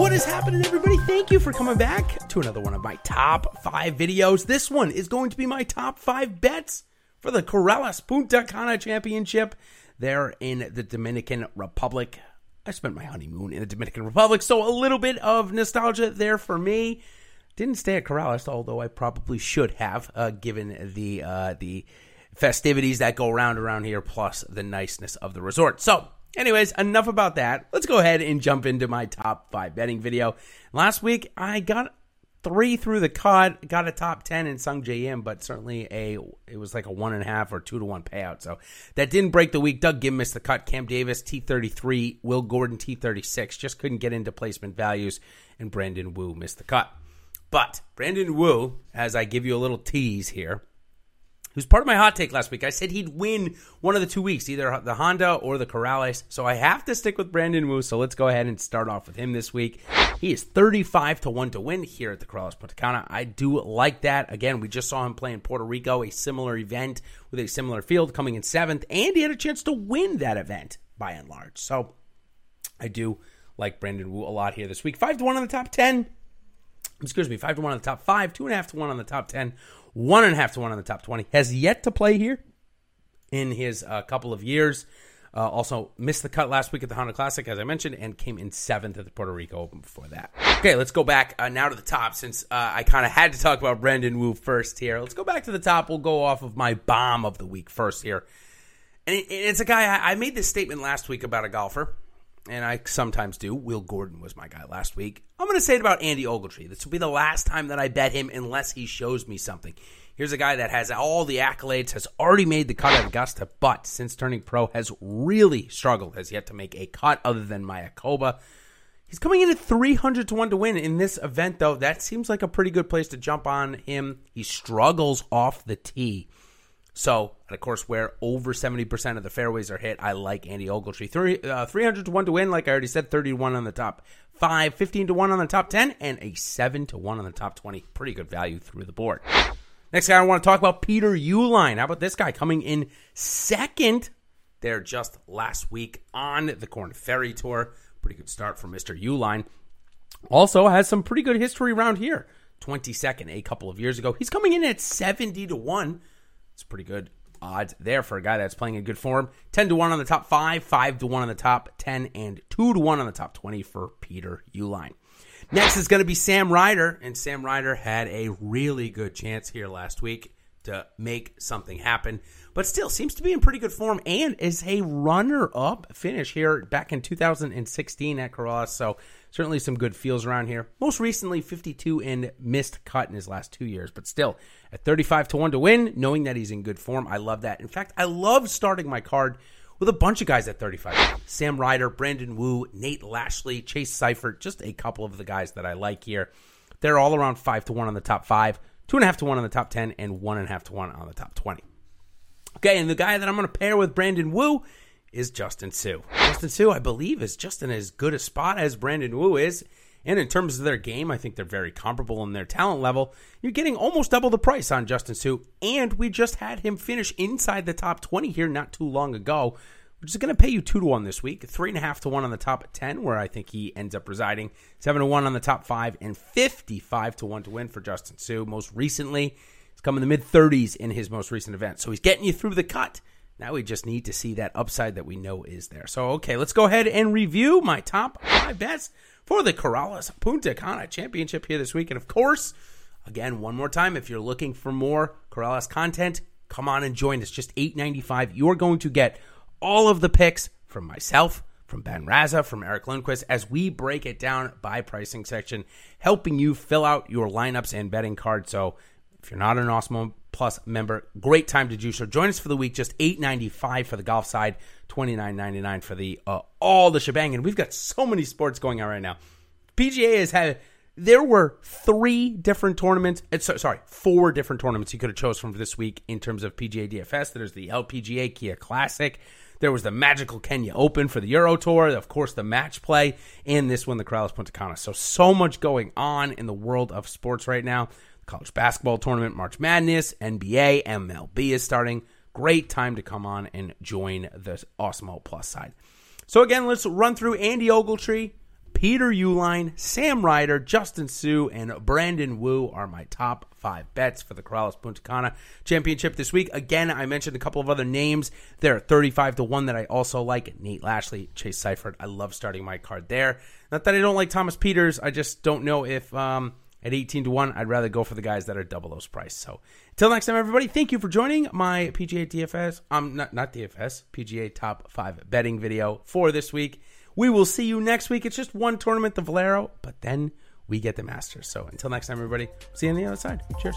What is happening, everybody? Thank you for coming back to another one of my top five videos. This one is going to be my top five bets for the Corales Punta Cana Championship there in the Dominican Republic. I spent my honeymoon in the Dominican Republic, so a little bit of nostalgia there for me. Didn't stay at Corales, although I probably should have, uh, given the uh, the festivities that go around around here, plus the niceness of the resort. So, anyways, enough about that. Let's go ahead and jump into my top five betting video. Last week, I got three through the cut, got a top ten in Sungjae but certainly a it was like a one and a half or two to one payout. So that didn't break the week. Doug Ghim missed the cut. Cam Davis T thirty three, Will Gordon T thirty six, just couldn't get into placement values, and Brandon Wu missed the cut. But Brandon Wu, as I give you a little tease here, who's part of my hot take last week. I said he'd win one of the two weeks, either the Honda or the Corales. So I have to stick with Brandon Wu. So let's go ahead and start off with him this week. He is 35 to 1 to win here at the Corales Punta Cana. I do like that. Again, we just saw him play in Puerto Rico, a similar event with a similar field coming in seventh, and he had a chance to win that event by and large. So I do like Brandon Wu a lot here this week. 5 to 1 on the top 10 excuse me, five to one on the top five, two and a half to one on the top ten, one and a half to one on the top twenty. Has yet to play here in his uh, couple of years. Uh, also missed the cut last week at the Honda Classic, as I mentioned, and came in seventh at the Puerto Rico Open before that. Okay, let's go back uh, now to the top since uh, I kind of had to talk about Brandon Wu first here. Let's go back to the top. We'll go off of my bomb of the week first here. And it's a guy, I, I made this statement last week about a golfer and I sometimes do. Will Gordon was my guy last week. I'm going to say it about Andy Ogletree. This will be the last time that I bet him unless he shows me something. Here's a guy that has all the accolades, has already made the cut at Augusta, but since turning pro has really struggled, has yet to make a cut other than Mayakoba. He's coming in at 300 to 1 to win in this event, though. That seems like a pretty good place to jump on him. He struggles off the tee. So, and of course, where over 70% of the fairways are hit, I like Andy Ogletree. Three, uh, 300 to 1 to win, like I already said, 30 to 1 on the top 5, 15 to 1 on the top 10, and a 7 to 1 on the top 20. Pretty good value through the board. Next guy I want to talk about, Peter Uihlein. How about this guy coming in second there just last week on the Corn Ferry Tour? Pretty good start for Mr. Uihlein. Also has some pretty good history around here. 22nd a couple of years ago. He's coming in at 70 to 1 it's pretty good odds there for a guy that's playing in good form. 10 to 1 on the top 5, 5 to 1 on the top 10, and 2 to 1 on the top 20 for Peter Uihlein. Next is going to be Sam Ryder, and Sam Ryder had a really good chance here last week to make something happen, but still seems to be in pretty good form and is a runner up finish here back in 2016 at Corales. So certainly some good feels around here. Most recently, 52 and missed cut in his last two years, but still at 35 to 1 to win, knowing that he's in good form. I love that. In fact, I love starting my card with a bunch of guys at 35 Sam Ryder, Brandon Wu, Nate Lashley, Chase Seiffert, just a couple of the guys that I like here. They're all around 5 to 1 on the top 5, 2.5 to 1 on the top 10, and 1.5 to 1 on the top 20. Okay, and the guy that I'm going to pair with Brandon Wu is Justin Suh. Justin Suh, I believe, is just in as good a spot as Brandon Wu is. And in terms of their game, I think they're very comparable in their talent level. You're getting almost double the price on Justin Suh, and we just had him finish inside the top 20 here not too long ago, which is going to pay you 2 to 1 this week, 3.5 to 1 on the top 10, where I think he ends up residing, 7 to 1 on the top 5, and 55 to 1 to win for Justin Suh. Most recently, he's come in the mid 30s in his most recent event. So he's getting you through the cut Now we just need to see that upside that we know is there. So, okay, let's go ahead and review my top five bets for the Corales Punta Cana Championship here this week. And of course, again, one more time, if you're looking for more Corales content, come on and join us. Just $8.95. You're going to get all of the picks from myself, from Ben Raza, from Eric Lundquist, as we break it down by pricing section, helping you fill out your lineups and betting cards. So if you're not an Awesemo Plus member, great time to do so. Join us for the week, just eight ninety five for the golf side, twenty nine ninety nine for the uh, all the shebang. And we've got so many sports going on right now. PGA has had there were three different tournaments. It's, sorry, four different tournaments you could have chose from this week in terms of PGA DFS. There's the LPGA Kia Classic. There was the Magical Kenya Open for the Euro Tour, of course, the match play, and this one, the Corales Punta Cana. So, so much going on in the world of sports right now college basketball tournament, March Madness, NBA, MLB is starting. Great time to come on and join the Awesemo Plus side. So again, let's run through Andy Ogletree, Peter Uihlein, Sam Ryder, Justin Suh, and Brandon Wu are my top five bets for the Corales Punta Cana Championship this week. Again, I mentioned a couple of other names. They're 35 to 1 that I also like. Nate Lashley, Chase Seiffert. I love starting my card there. Not that I don't like Thomas Pieters, I just don't know if um, at 18 to 1, I'd rather go for the guys that are double those price. So until next time, everybody, thank you for joining my PGA DFS, um, not, not DFS, PGA top five betting video for this week. We will see you next week. It's just one tournament, the Valero, but then we get the Masters. So until next time, everybody, see you on the other side. Cheers.